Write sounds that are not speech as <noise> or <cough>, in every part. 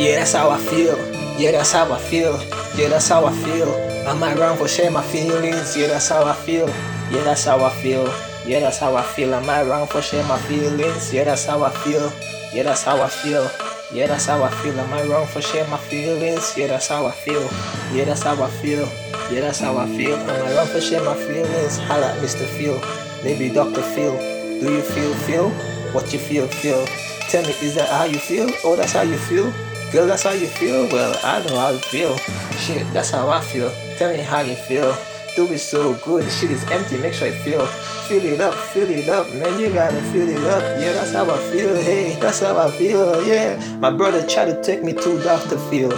Yeah, that's how I feel. Yeah, that's how I feel. Yeah, that's how I feel. I might run for share my feelings. Yeah, that's how I feel. Yeah, that's how I feel. Yeah, that's how I feel. I might run for share my feelings. Yeah, that's how I feel. Yeah, that's how I feel. Yeah, that's how I feel. Am I wrong for share my feelings? Yeah, that's how I feel. Yeah, that's how I feel. Yeah, that's how I feel. Am I wrong for share my feelings? Holla at Mr. Phil. Maybe Dr. Phil. Do you feel, feel? What you feel, feel? Tell me, is that how you feel? Oh, that's how you feel? Girl, that's how you feel? Well, I know how you feel. Shit, that's how I feel. Tell me how you feel. Do it so good. Shit is empty. Make sure you feel. Feel it up, feel it up, man. You gotta feel it up. Yeah, that's how I feel. Hey, that's how I feel. Yeah. My brother tried to take me to Dr. Phil.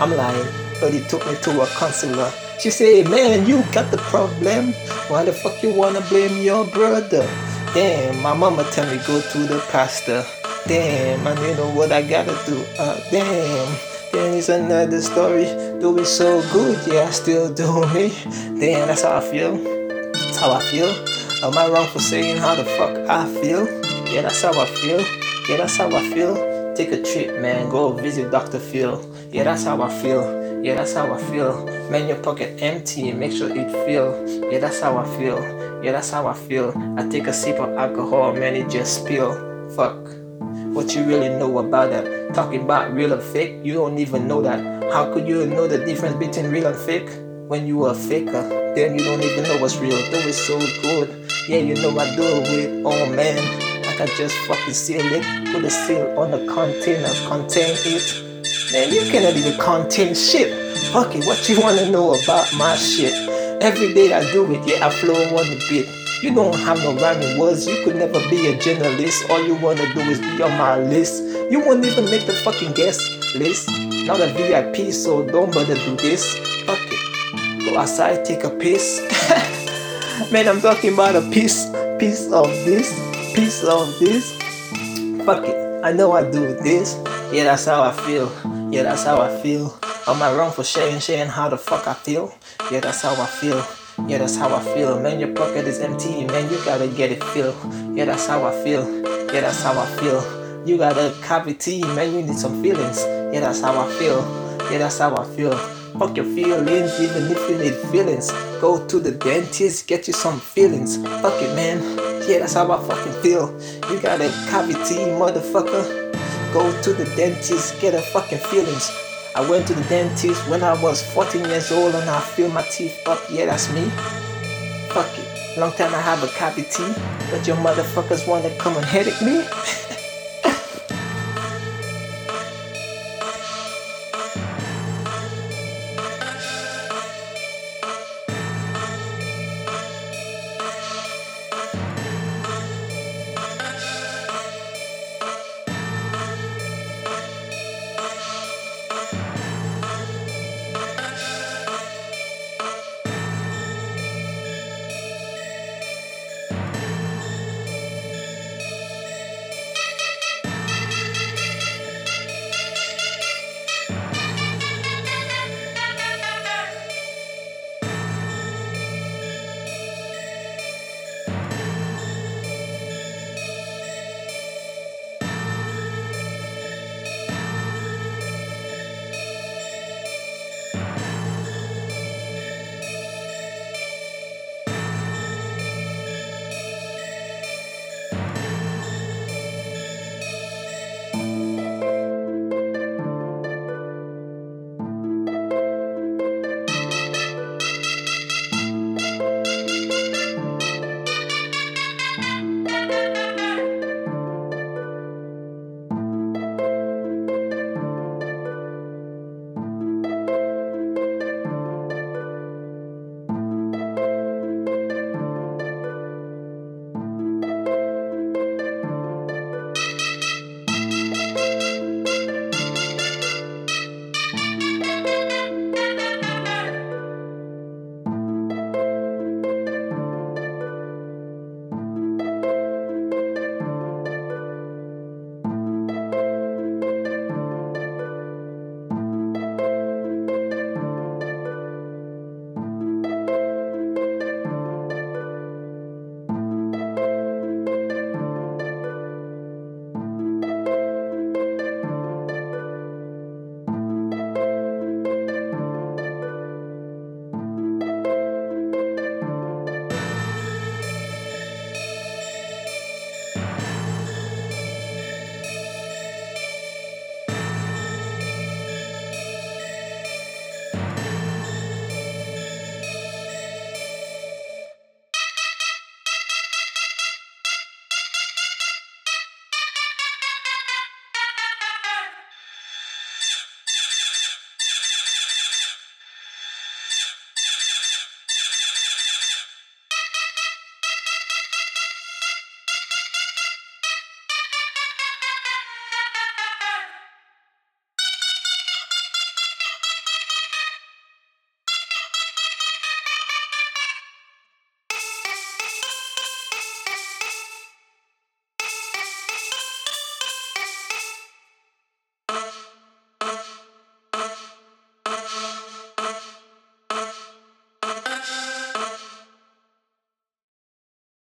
I'm lying, but he took me to a counselor. She said, man, you got the problem. Why the fuck you wanna blame your brother? Damn, my mama tell me go to the pastor. Damn, I know what I gotta do. Uh, damn. Then it's another story. Do it so good, yeah, I still do me. Damn, that's how I feel. That's how I feel. Am I wrong for saying how the fuck I feel? Yeah, that's how I feel. Yeah, that's how I feel. Take a trip, man. Go visit Dr. Phil. Yeah, that's how I feel. Yeah, that's how I feel. Man, your pocket empty. Make sure it fill. Yeah, that's how I feel. Yeah, that's how I feel. I take a sip of alcohol, man, it just spill. Fuck. What you really know about that? Talking about real and fake, you don't even know that. How could you know the difference between real and fake? When you a faker, then you don't even know what's real. Do it so good. Yeah, you know I do it. Oh man, I can just fucking seal it. Put a seal on the container, contain it. Man, you cannot even contain shit. Fuck it, what you wanna know about my shit? Every day I do it, yeah, I flow on the beat. You don't have no rhyming words, you could never be a journalist. All you wanna do is be on my list. You won't even make the fucking guest list. Not a VIP, so don't bother do this. Fuck it. Go outside, take a piss. <laughs> Man, I'm talking about a piece, piece of this, piece of this. Fuck it. I know I do this. Yeah, that's how I feel. Yeah, that's how I feel. Am I wrong for sharing, sharing how the fuck I feel? Yeah, that's how I feel. Yeah, that's how I feel. Man, your pocket is empty. Man, you gotta get it filled. Yeah, that's how I feel. Yeah, that's how I feel. You got a cavity. Man, you need some feelings. Yeah, that's how I feel. Yeah, that's how I feel. Fuck your feelings, even if you need feelings. Go to the dentist, get you some feelings. Fuck it, man. Yeah, that's how I fucking feel. You got a cavity, motherfucker. Go to the dentist, get a fucking feelings. I went to the dentist when I was 14 years old and I feel my teeth up. Yeah, that's me. Fuck it. Long time I have a cavity, but your motherfuckers wanna come and headache me? <laughs>